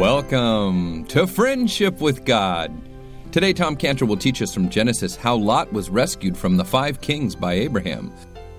Welcome to Friendship with God. Today, Tom Cantor will teach us from Genesis how Lot was rescued from the five kings by Abraham,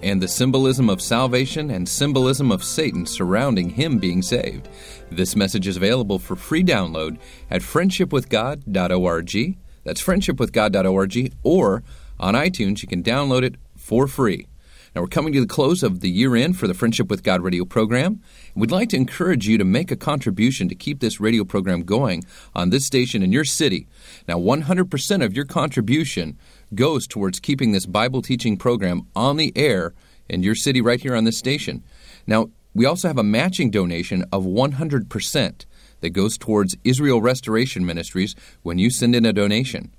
and the symbolism of salvation and symbolism of Satan surrounding him being saved. This message is available for free download at friendshipwithgod.org. That's friendshipwithgod.org, or on iTunes, you can download it for free. Now, we're coming to the close of the year end for the Friendship with God radio program. We'd like to encourage you to make a contribution to keep this radio program going on this station in your city. Now, 100% of your contribution goes towards keeping this Bible teaching program on the air in your city right here on this station. Now, we also have a matching donation of 100% that goes towards Israel Restoration Ministries when you send in a donation.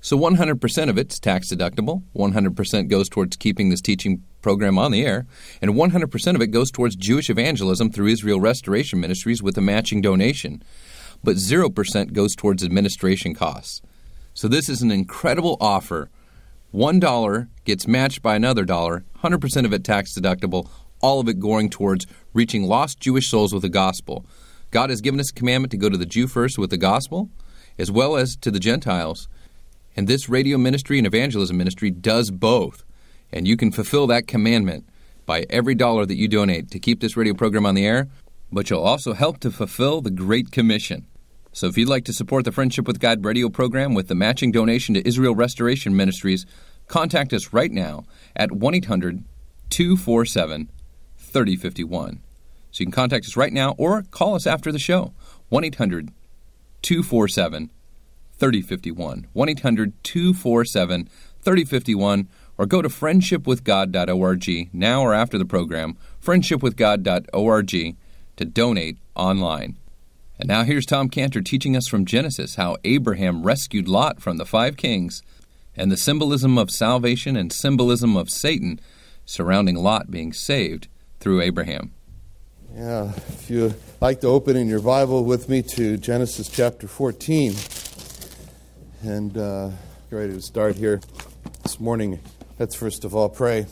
So 100% of it's tax deductible, 100% goes towards keeping this teaching program on the air, and 100% of it goes towards Jewish evangelism through Israel Restoration Ministries with a matching donation. But 0% goes towards administration costs. So this is an incredible offer. $1 gets matched by another dollar, 100% of it tax deductible, all of it going towards reaching lost Jewish souls with the gospel. God has given us a commandment to go to the Jew first with the gospel, as well as to the Gentiles. And this radio ministry and evangelism ministry does both. And you can fulfill that commandment by every dollar that you donate to keep this radio program on the air, but you'll also help to fulfill the Great Commission. So if you'd like to support the Friendship with God radio program with the matching donation to Israel Restoration Ministries, contact us right now at 1 800 247 3051. So you can contact us right now or call us after the show 1 800 247 3051. 1 800 247 3051 or go to friendshipwithgod.org now or after the program, friendshipwithgod.org to donate online. And now here's Tom Cantor teaching us from Genesis how Abraham rescued Lot from the five kings and the symbolism of salvation and symbolism of Satan surrounding Lot being saved through Abraham. Yeah, if you like to open in your Bible with me to Genesis chapter 14 and uh, get ready to start here this morning. Let's first of all pray.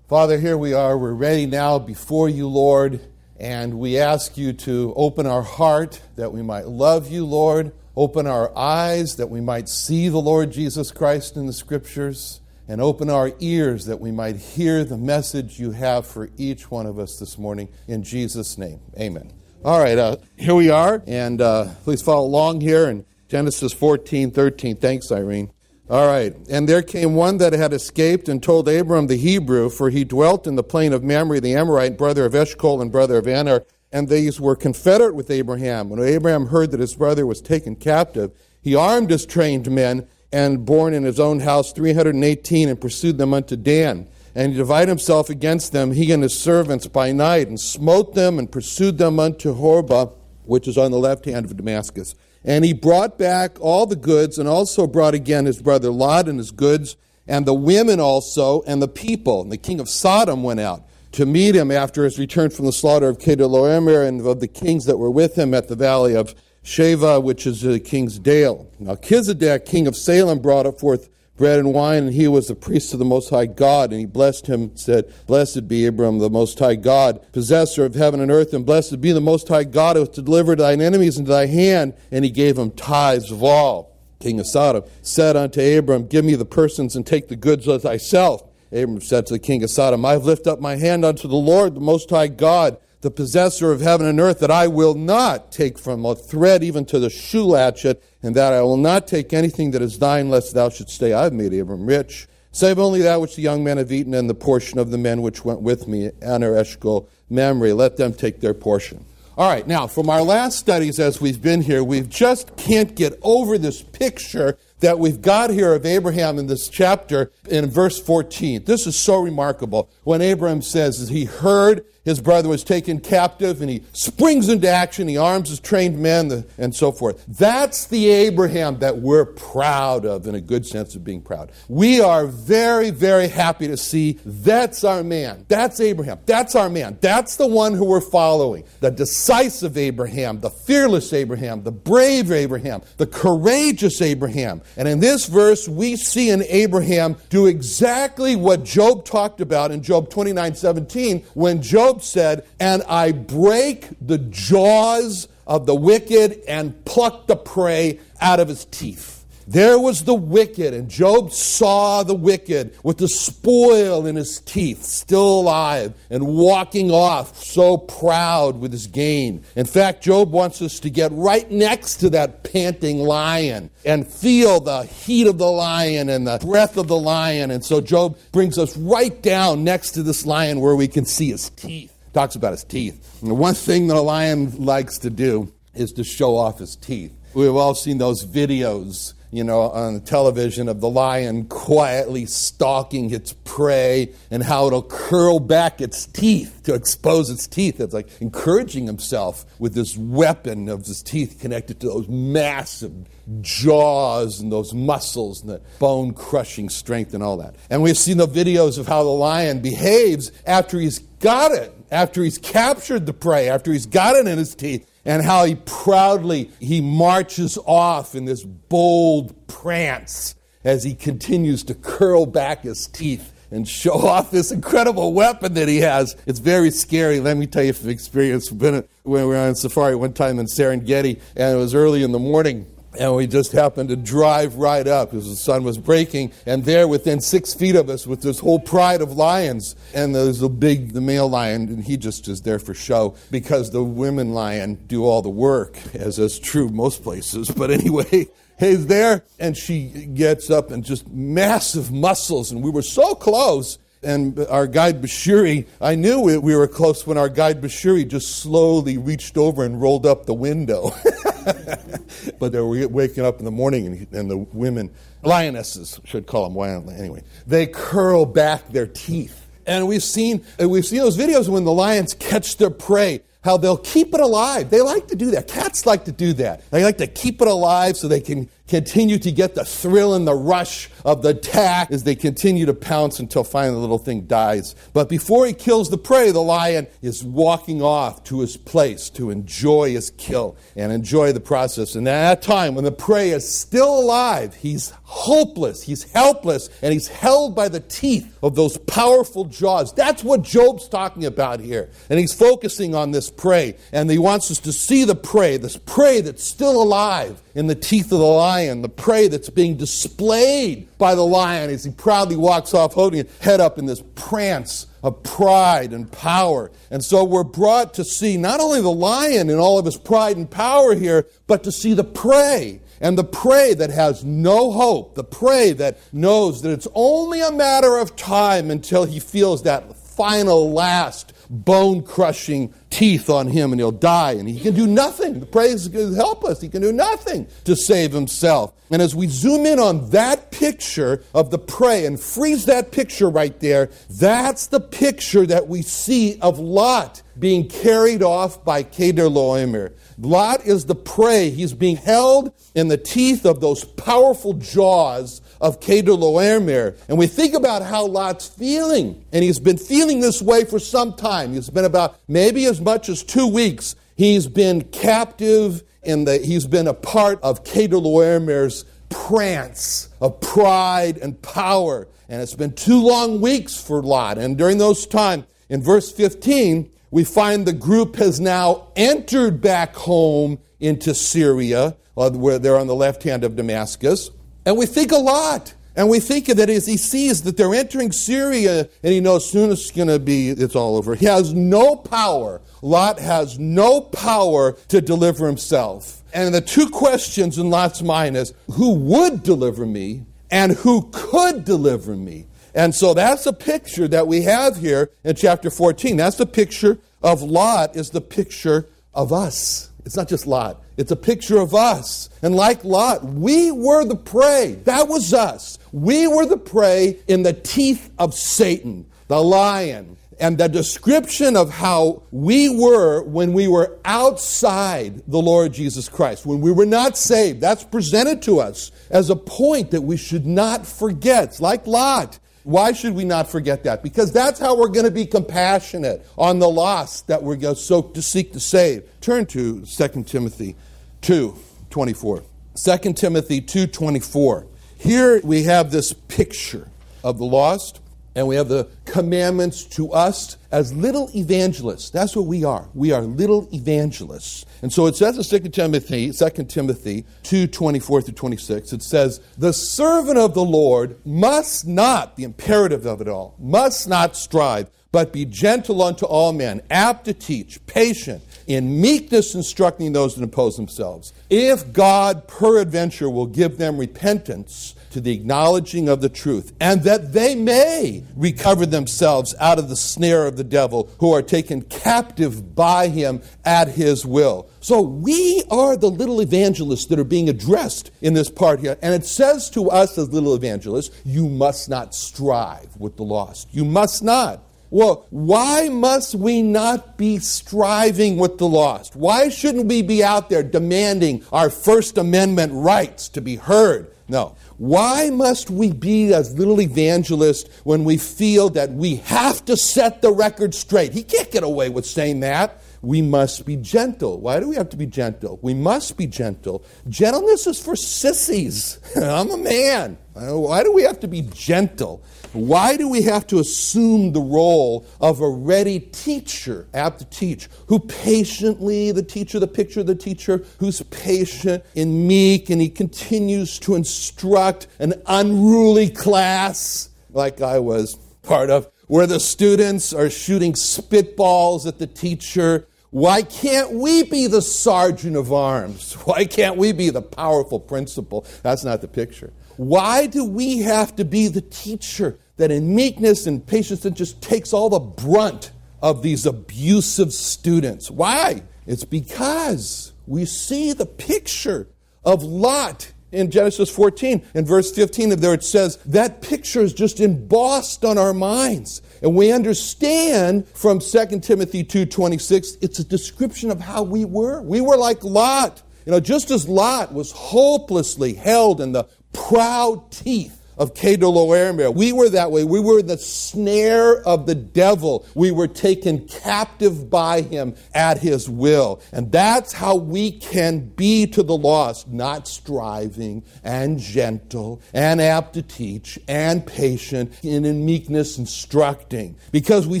Father, here we are. We're ready now before you, Lord, and we ask you to open our heart that we might love you, Lord. Open our eyes that we might see the Lord Jesus Christ in the Scriptures, and open our ears that we might hear the message you have for each one of us this morning. In Jesus' name, amen. All right, uh, here we are, and uh, please follow along here. And Genesis 14, 13. Thanks, Irene. All right. And there came one that had escaped and told Abram the Hebrew, for he dwelt in the plain of Mamre the Amorite, brother of Eshcol and brother of Aner, and these were confederate with Abraham. When Abraham heard that his brother was taken captive, he armed his trained men and born in his own house 318 and pursued them unto Dan. And he divided himself against them, he and his servants, by night, and smote them and pursued them unto Hobah, which is on the left hand of Damascus. And he brought back all the goods, and also brought again his brother Lot and his goods, and the women also, and the people. And the king of Sodom went out to meet him after his return from the slaughter of Kedorlaomer and of the kings that were with him at the valley of Shaveh, which is the king's dale. Now Melchizedek, king of Salem, brought forth bread and wine, and he was the priest of the Most High God. And he blessed him, said, Blessed be Abram, the Most High God, possessor of heaven and earth, and blessed be the Most High God who hath delivered thine enemies into thy hand. And he gave him tithes of all. King of Sodom said unto Abram, Give me the persons and take the goods of thyself. Abram said to the king of Sodom, I have lifted up my hand unto the Lord, the Most High God, the possessor of heaven and earth, that I will not take from a thread even to the shoe latchet and that I will not take anything that is thine, lest thou shouldst say, I have made Abram rich. Save only that which the young men have eaten, and the portion of the men which went with me, Aner, Eshcol, Mamre. Let them take their portion. All right, now, from our last studies as we've been here, we just can't get over this picture that we've got here of Abraham in this chapter in verse 14. This is so remarkable. When Abraham says he heard his brother was taken captive and he springs into action. He arms his trained men and so forth. That's the Abraham that we're proud of in a good sense of being proud. We are very, very happy to see that's our man. That's Abraham. That's our man. That's the one who we're following. The decisive Abraham, the fearless Abraham, the brave Abraham, the courageous Abraham. And in this verse, we see in Abraham do exactly what Job talked about in Job 29 17 when Job Job said, And I break the jaws of the wicked and pluck the prey out of his teeth. There was the wicked, and Job saw the wicked with the spoil in his teeth, still alive, and walking off so proud with his gain. In fact, Job wants us to get right next to that panting lion and feel the heat of the lion and the breath of the lion. And so Job brings us right down next to this lion where we can see his teeth. Talks about his teeth. And the one thing that a lion likes to do is to show off his teeth. We've all seen those videos you know, on the television of the lion quietly stalking its prey and how it'll curl back its teeth to expose its teeth. It's like encouraging himself with this weapon of his teeth connected to those massive jaws and those muscles and the bone crushing strength and all that. And we've seen the videos of how the lion behaves after he's got it, after he's captured the prey, after he's got it in his teeth and how he proudly he marches off in this bold prance as he continues to curl back his teeth and show off this incredible weapon that he has. It's very scary. Let me tell you from experience. When we were on safari one time in Serengeti, and it was early in the morning, and we just happened to drive right up as the sun was breaking. And there, within six feet of us, with this whole pride of lions, and there's a big, the male lion, and he just is there for show because the women lion do all the work, as is true most places. But anyway, he's there, and she gets up and just massive muscles, and we were so close and our guide Bashiri, I knew we, we were close when our guide Bashiri just slowly reached over and rolled up the window. but they were waking up in the morning, and, and the women, lionesses, should call them anyway, they curl back their teeth. And we've seen, uh, we've seen those videos when the lions catch their prey how they'll keep it alive. They like to do that. Cats like to do that. They like to keep it alive so they can continue to get the thrill and the rush of the attack as they continue to pounce until finally the little thing dies. But before he kills the prey, the lion is walking off to his place to enjoy his kill and enjoy the process. And at that time, when the prey is still alive, he's hopeless, he's helpless, and he's held by the teeth of those powerful jaws. That's what Job's talking about here. And he's focusing on this prey. And he wants us to see the prey, this prey that's still alive in the teeth of the lion, the prey that's being displayed by the lion as he proudly walks off, holding his head up in this prance of pride and power. And so we're brought to see not only the lion in all of his pride and power here, but to see the prey and the prey that has no hope, the prey that knows that it's only a matter of time until he feels that final, last, bone crushing teeth on him and he'll die and he can do nothing. The praise is us. He can do nothing to save himself. And as we zoom in on that picture of the prey and freeze that picture right there, that's the picture that we see of Lot being carried off by Kedorlaomer. Lot is the prey. He's being held in the teeth of those powerful jaws of Kedorlaomer. And we think about how Lot's feeling. And he's been feeling this way for some time. He's been about maybe as much as two weeks. He's been captive the, he's been a part of Kedorlaomer's prance of pride and power. And it's been two long weeks for Lot. And during those time, in verse 15, we find the group has now entered back home into Syria, uh, where they're on the left hand of Damascus. And we think a lot. And we think that as he sees that they're entering Syria, and he knows soon it's going to be, it's all over. He has no power. Lot has no power to deliver himself. And the two questions in Lot's mind is, who would deliver me and who could deliver me? And so that's a picture that we have here in chapter 14. That's the picture of Lot is the picture of us. It's not just Lot. It's a picture of us. And like Lot, we were the prey. That was us. We were the prey in the teeth of Satan, the lion. And the description of how we were when we were outside the Lord Jesus Christ, when we were not saved, that's presented to us as a point that we should not forget. It's like Lot. Why should we not forget that? Because that's how we're going to be compassionate on the lost that we're going to seek to save. Turn to 2 Timothy 2 24. 2 Timothy 2 24. Here we have this picture of the lost. And we have the commandments to us as little evangelists. That's what we are. We are little evangelists. And so it says in 2 Timothy, 2 Timothy 2 24 through 26, it says, The servant of the Lord must not, the imperative of it all, must not strive, but be gentle unto all men, apt to teach, patient, in meekness instructing those that oppose themselves. If God peradventure will give them repentance, to the acknowledging of the truth, and that they may recover themselves out of the snare of the devil, who are taken captive by him at his will. So we are the little evangelists that are being addressed in this part here. And it says to us as little evangelists, you must not strive with the lost. You must not. Well, why must we not be striving with the lost? Why shouldn't we be out there demanding our First Amendment rights to be heard? No. Why must we be as little evangelists when we feel that we have to set the record straight? He can't get away with saying that. We must be gentle. Why do we have to be gentle? We must be gentle. Gentleness is for sissies. I'm a man. Why do we have to be gentle? Why do we have to assume the role of a ready teacher, apt to teach, who patiently, the teacher, the picture of the teacher, who's patient and meek, and he continues to instruct an unruly class like I was part of, where the students are shooting spitballs at the teacher. Why can't we be the sergeant of arms? Why can't we be the powerful principal? That's not the picture. Why do we have to be the teacher that in meekness and patience that just takes all the brunt of these abusive students. Why? It's because we see the picture of Lot in Genesis 14. In verse 15 of there it says, that picture is just embossed on our minds. And we understand from 2 Timothy 2.26, it's a description of how we were. We were like Lot. You know, just as Lot was hopelessly held in the proud teeth of Kedorlaomer. We were that way. We were the snare of the devil. We were taken captive by him at his will. And that's how we can be to the lost, not striving and gentle and apt to teach and patient and in meekness instructing. Because we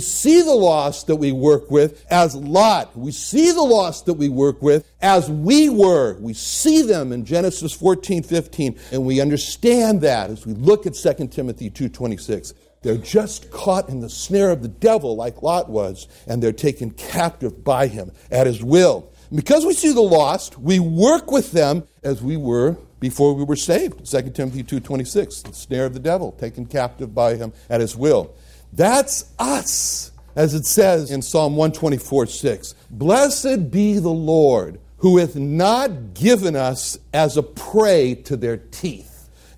see the lost that we work with as Lot. We see the lost that we work with as we were. We see them in Genesis 14, 15, and we understand that as we look at 2 Timothy 2.26. They're just caught in the snare of the devil like Lot was, and they're taken captive by him at his will. Because we see the lost, we work with them as we were before we were saved. 2 Timothy 2.26, the snare of the devil, taken captive by him at his will. That's us, as it says in Psalm 124, 6. Blessed be the Lord who hath not given us as a prey to their teeth.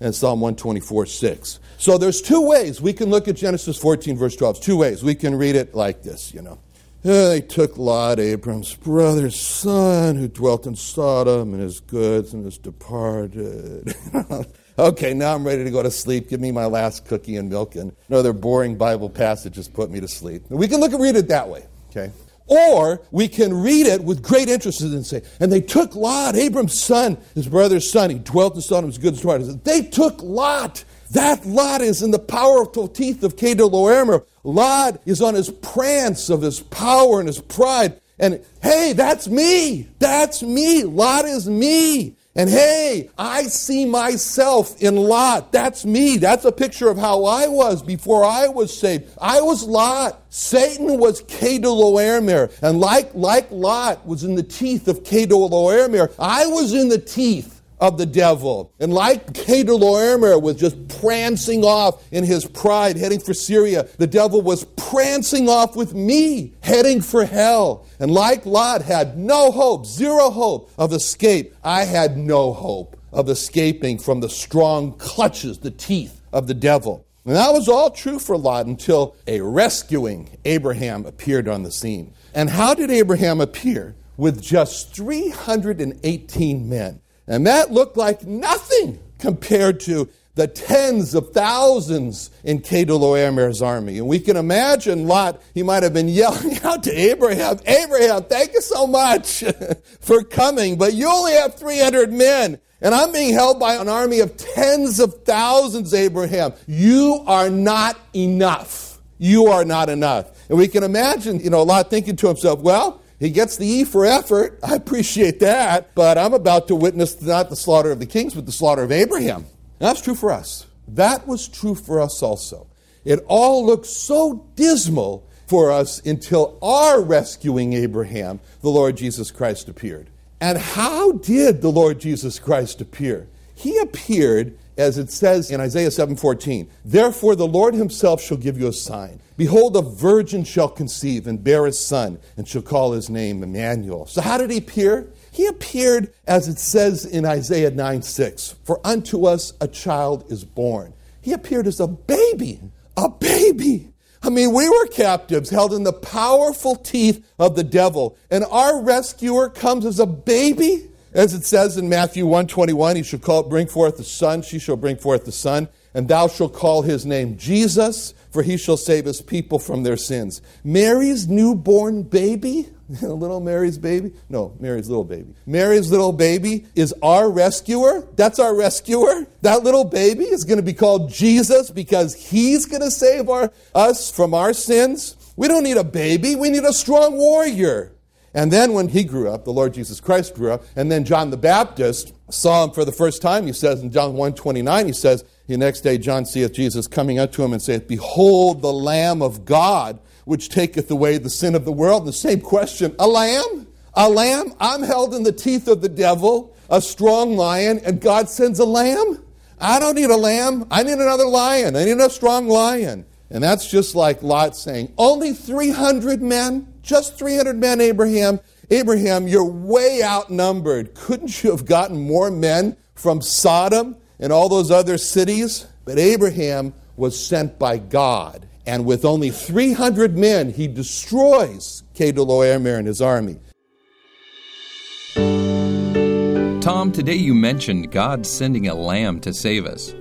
In Psalm 124, 6. So there's two ways we can look at Genesis 14, verse 12. Two ways. We can read it like this, you know. They took Lot, Abram's brother's son, who dwelt in Sodom, and his goods, and has departed. okay, now I'm ready to go to sleep. Give me my last cookie and milk, and another boring Bible passage just put me to sleep. We can look and read it that way, okay? Or we can read it with great interest and say, and they took Lot, Abram's son, his brother's son. He dwelt in Sodom's good and They took Lot. That Lot is in the powerful teeth of Kedorlaomer. Lot is on his prance of his power and his pride. And hey, that's me. That's me. Lot is me. And hey, I see myself in Lot. That's me. That's a picture of how I was before I was saved. I was Lot. Satan was Kedorlaomer. And like, like Lot was in the teeth of Kedorlaomer, I was in the teeth of the devil. And like Kedorlaomer was just prancing off in his pride, heading for Syria, the devil was prancing off with me, heading for hell. And like Lot had no hope, zero hope of escape, I had no hope of escaping from the strong clutches, the teeth of the devil. And that was all true for Lot until a rescuing Abraham appeared on the scene. And how did Abraham appear? With just 318 men. And that looked like nothing compared to the tens of thousands in Kedorlaomer's army. And we can imagine Lot, he might have been yelling out to Abraham, Abraham, thank you so much for coming, but you only have 300 men. And I'm being held by an army of tens of thousands, Abraham. You are not enough. You are not enough. And we can imagine, you know, Lot thinking to himself, well, he gets the E for effort. I appreciate that. But I'm about to witness not the slaughter of the kings, but the slaughter of Abraham. And that's true for us. That was true for us also. It all looked so dismal for us until our rescuing Abraham, the Lord Jesus Christ, appeared. And how did the Lord Jesus Christ appear? He appeared as it says in Isaiah 7:14, "Therefore the Lord himself shall give you a sign. Behold a virgin shall conceive and bear a son and shall call his name Emmanuel." So how did he appear? He appeared as it says in Isaiah 9:6, "For unto us a child is born." He appeared as a baby, a baby. I mean, we were captives held in the powerful teeth of the devil, and our rescuer comes as a baby. As it says in Matthew 121, he shall call, bring forth the son, she shall bring forth the son, and thou shalt call his name Jesus, for he shall save his people from their sins. Mary's newborn baby, little Mary's baby, no, Mary's little baby. Mary's little baby is our rescuer. That's our rescuer. That little baby is going to be called Jesus because he's going to save our, us from our sins. We don't need a baby, we need a strong warrior. And then when he grew up, the Lord Jesus Christ grew up, and then John the Baptist saw him for the first time, he says in John 1.29, he says, the next day John seeth Jesus coming unto him and saith, Behold the Lamb of God, which taketh away the sin of the world. The same question, a lamb? A lamb? I'm held in the teeth of the devil, a strong lion, and God sends a lamb? I don't need a lamb. I need another lion. I need a strong lion. And that's just like Lot saying, Only 300 men? Just 300 men, Abraham. Abraham, you're way outnumbered. Couldn't you have gotten more men from Sodom and all those other cities? But Abraham was sent by God. And with only 300 men, he destroys Chedorlaomer and his army. Tom, today you mentioned God sending a lamb to save us.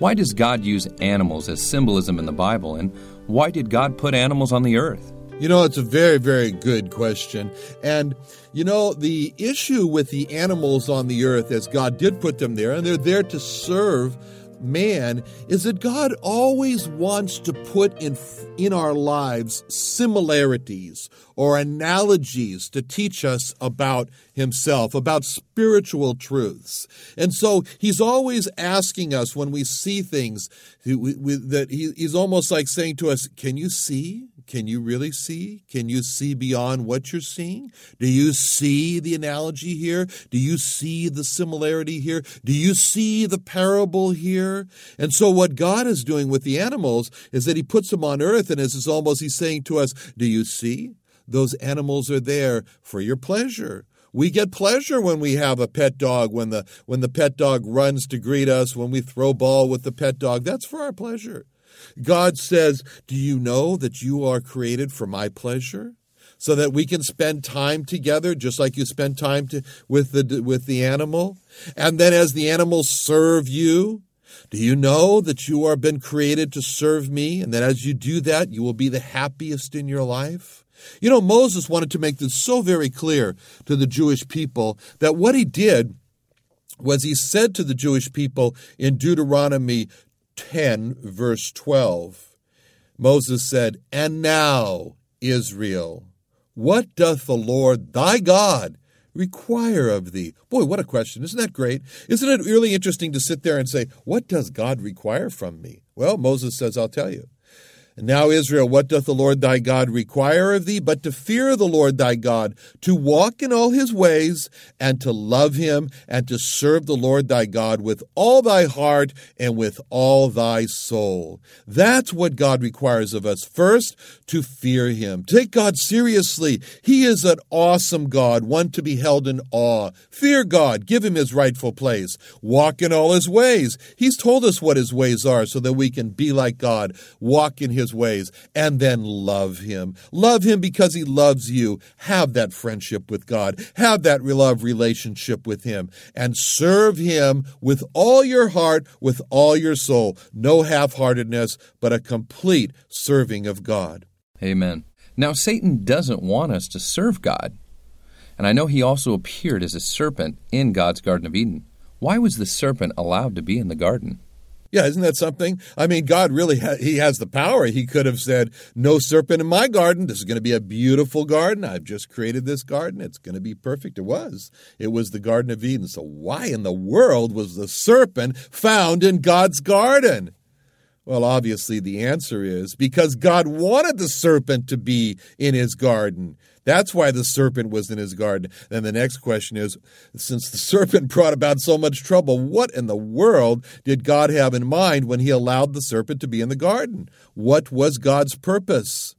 Why does God use animals as symbolism in the Bible, and why did God put animals on the earth? You know, it's a very, very good question. And, you know, the issue with the animals on the earth, as God did put them there, and they're there to serve man is that God always wants to put in in our lives similarities or analogies to teach us about himself, about spiritual truths. And so he's always asking us when we see things that he's almost like saying to us, Can you see? Can you really see? Can you see beyond what you're seeing? Do you see the analogy here? Do you see the similarity here? Do you see the parable here? And so, what God is doing with the animals is that He puts them on earth, and it's almost He's saying to us, Do you see? Those animals are there for your pleasure. We get pleasure when we have a pet dog, when the when the pet dog runs to greet us, when we throw ball with the pet dog. That's for our pleasure. God says, Do you know that you are created for my pleasure? So that we can spend time together, just like you spend time to, with, the, with the animal. And then as the animals serve you, do you know that you are been created to serve me? And that as you do that, you will be the happiest in your life? You know, Moses wanted to make this so very clear to the Jewish people that what he did was he said to the Jewish people in Deuteronomy 10, verse 12, Moses said, And now, Israel, what doth the Lord thy God require of thee? Boy, what a question. Isn't that great? Isn't it really interesting to sit there and say, What does God require from me? Well, Moses says, I'll tell you. And now, Israel, what doth the Lord thy God require of thee? But to fear the Lord thy God, to walk in all his ways, and to love him, and to serve the Lord thy God with all thy heart and with all thy soul. That's what God requires of us. First, to fear him. Take God seriously. He is an awesome God, one to be held in awe. Fear God. Give him his rightful place. Walk in all his ways. He's told us what his ways are so that we can be like God. Walk in his his ways, and then love him. Love him because he loves you. Have that friendship with God. Have that love relationship with him, and serve him with all your heart, with all your soul. No half heartedness, but a complete serving of God. Amen. Now, Satan doesn't want us to serve God. And I know he also appeared as a serpent in God's Garden of Eden. Why was the serpent allowed to be in the garden? Yeah, isn't that something? I mean, God really ha- he has the power. He could have said, "No serpent in my garden. This is going to be a beautiful garden. I've just created this garden. It's going to be perfect." It was. It was the Garden of Eden. So why in the world was the serpent found in God's garden? Well, obviously the answer is because God wanted the serpent to be in his garden. That's why the serpent was in his garden. Then the next question is since the serpent brought about so much trouble, what in the world did God have in mind when he allowed the serpent to be in the garden? What was God's purpose?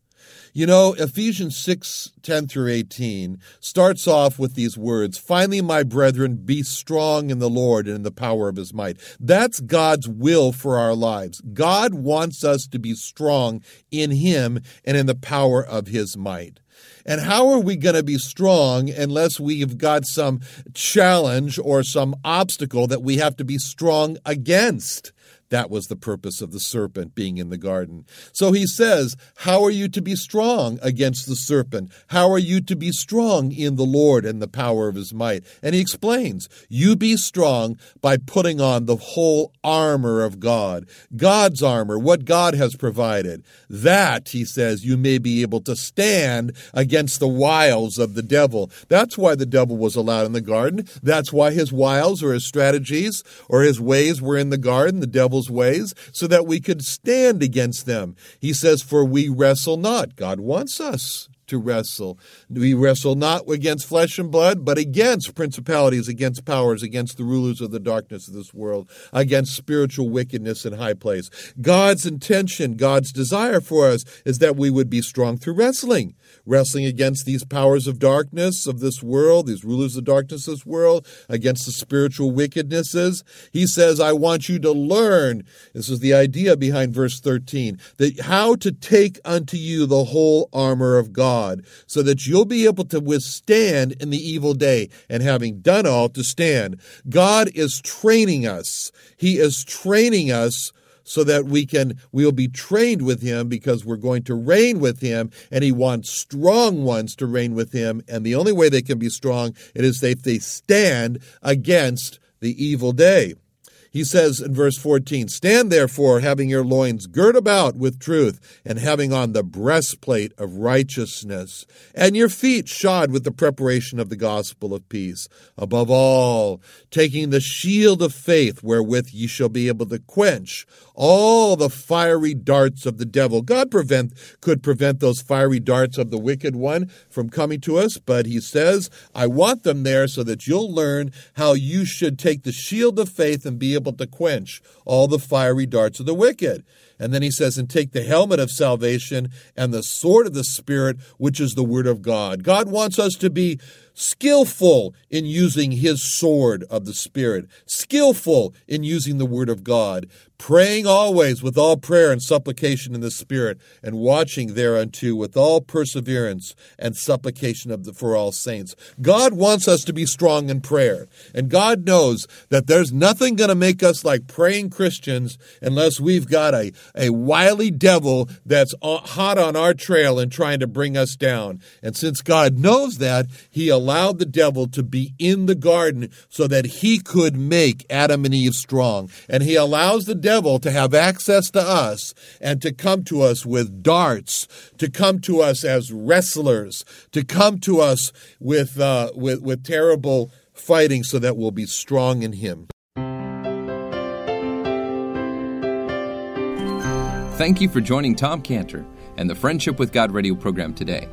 You know, Ephesians 6 10 through 18 starts off with these words Finally, my brethren, be strong in the Lord and in the power of his might. That's God's will for our lives. God wants us to be strong in him and in the power of his might. And how are we going to be strong unless we've got some challenge or some obstacle that we have to be strong against? That was the purpose of the serpent being in the garden. So he says, How are you to be strong against the serpent? How are you to be strong in the Lord and the power of his might? And he explains, You be strong by putting on the whole armor of God, God's armor, what God has provided. That, he says, you may be able to stand against the wiles of the devil. That's why the devil was allowed in the garden. That's why his wiles or his strategies or his ways were in the garden. The devil ways so that we could stand against them. He says, For we wrestle not. God wants us to wrestle. We wrestle not against flesh and blood, but against principalities, against powers, against the rulers of the darkness of this world, against spiritual wickedness in high place. God's intention, God's desire for us is that we would be strong through wrestling, wrestling against these powers of darkness of this world, these rulers of darkness of this world, against the spiritual wickednesses. He says, I want you to learn, this is the idea behind verse 13, that how to take unto you the whole armor of God God, so that you'll be able to withstand in the evil day, and having done all, to stand. God is training us. He is training us so that we can we'll be trained with him because we're going to reign with him and he wants strong ones to reign with him and the only way they can be strong it is if they stand against the evil day he says in verse 14, Stand therefore, having your loins girt about with truth, and having on the breastplate of righteousness, and your feet shod with the preparation of the gospel of peace. Above all, taking the shield of faith, wherewith ye shall be able to quench all the fiery darts of the devil. God prevent, could prevent those fiery darts of the wicked one from coming to us, but he says, I want them there so that you'll learn how you should take the shield of faith and be able to quench all the fiery darts of the wicked. And then he says, and take the helmet of salvation and the sword of the Spirit, which is the word of God. God wants us to be skillful in using his sword of the Spirit, skillful in using the Word of God, praying always with all prayer and supplication in the Spirit, and watching thereunto with all perseverance and supplication of the, for all saints. God wants us to be strong in prayer, and God knows that there's nothing going to make us like praying Christians unless we've got a, a wily devil that's hot on our trail and trying to bring us down. And since God knows that, He allowed the devil to be in the garden so that he could make Adam and Eve strong. And he allows the devil to have access to us and to come to us with darts, to come to us as wrestlers, to come to us with, uh, with, with terrible fighting so that we'll be strong in him. Thank you for joining Tom Cantor and the Friendship with God radio program today.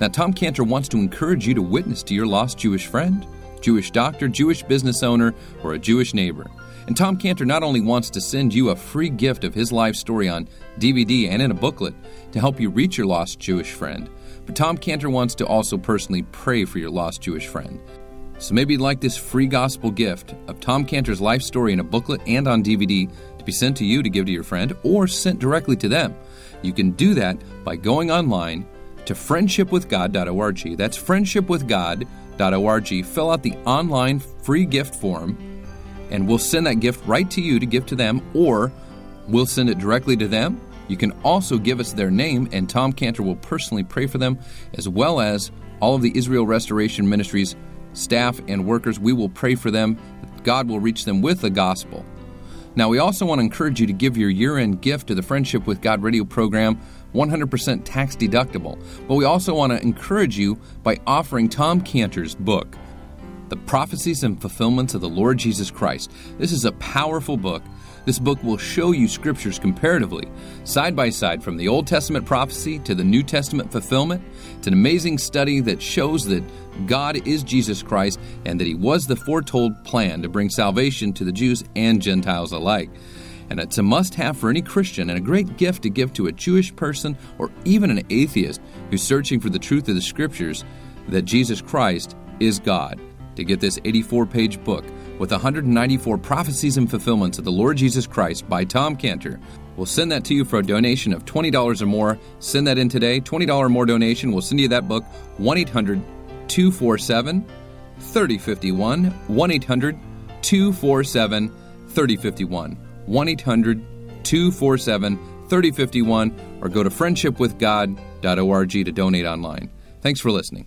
Now, Tom Cantor wants to encourage you to witness to your lost Jewish friend, Jewish doctor, Jewish business owner, or a Jewish neighbor. And Tom Cantor not only wants to send you a free gift of his life story on DVD and in a booklet to help you reach your lost Jewish friend, but Tom Cantor wants to also personally pray for your lost Jewish friend. So maybe you'd like this free gospel gift of Tom Cantor's life story in a booklet and on DVD be sent to you to give to your friend or sent directly to them. You can do that by going online to friendshipwithgod.org. That's friendshipwithgod.org. Fill out the online free gift form, and we'll send that gift right to you to give to them, or we'll send it directly to them. You can also give us their name, and Tom Cantor will personally pray for them, as well as all of the Israel Restoration Ministries staff and workers. We will pray for them God will reach them with the gospel. Now, we also want to encourage you to give your year end gift to the Friendship with God radio program 100% tax deductible. But we also want to encourage you by offering Tom Cantor's book, The Prophecies and Fulfillments of the Lord Jesus Christ. This is a powerful book. This book will show you scriptures comparatively, side by side, from the Old Testament prophecy to the New Testament fulfillment. It's an amazing study that shows that God is Jesus Christ and that He was the foretold plan to bring salvation to the Jews and Gentiles alike and it's a must have for any Christian and a great gift to give to a Jewish person or even an atheist who's searching for the truth of the Scriptures that Jesus Christ is God. To get this 84 page book with 194 prophecies and fulfillments of the Lord Jesus Christ by Tom Cantor, we'll send that to you for a donation of $20 or more. Send that in today. $20 or more donation. We'll send you that book 1 800 247 3051. 1 800 247 3051. 1 800 247 3051 or go to friendshipwithgod.org to donate online. Thanks for listening.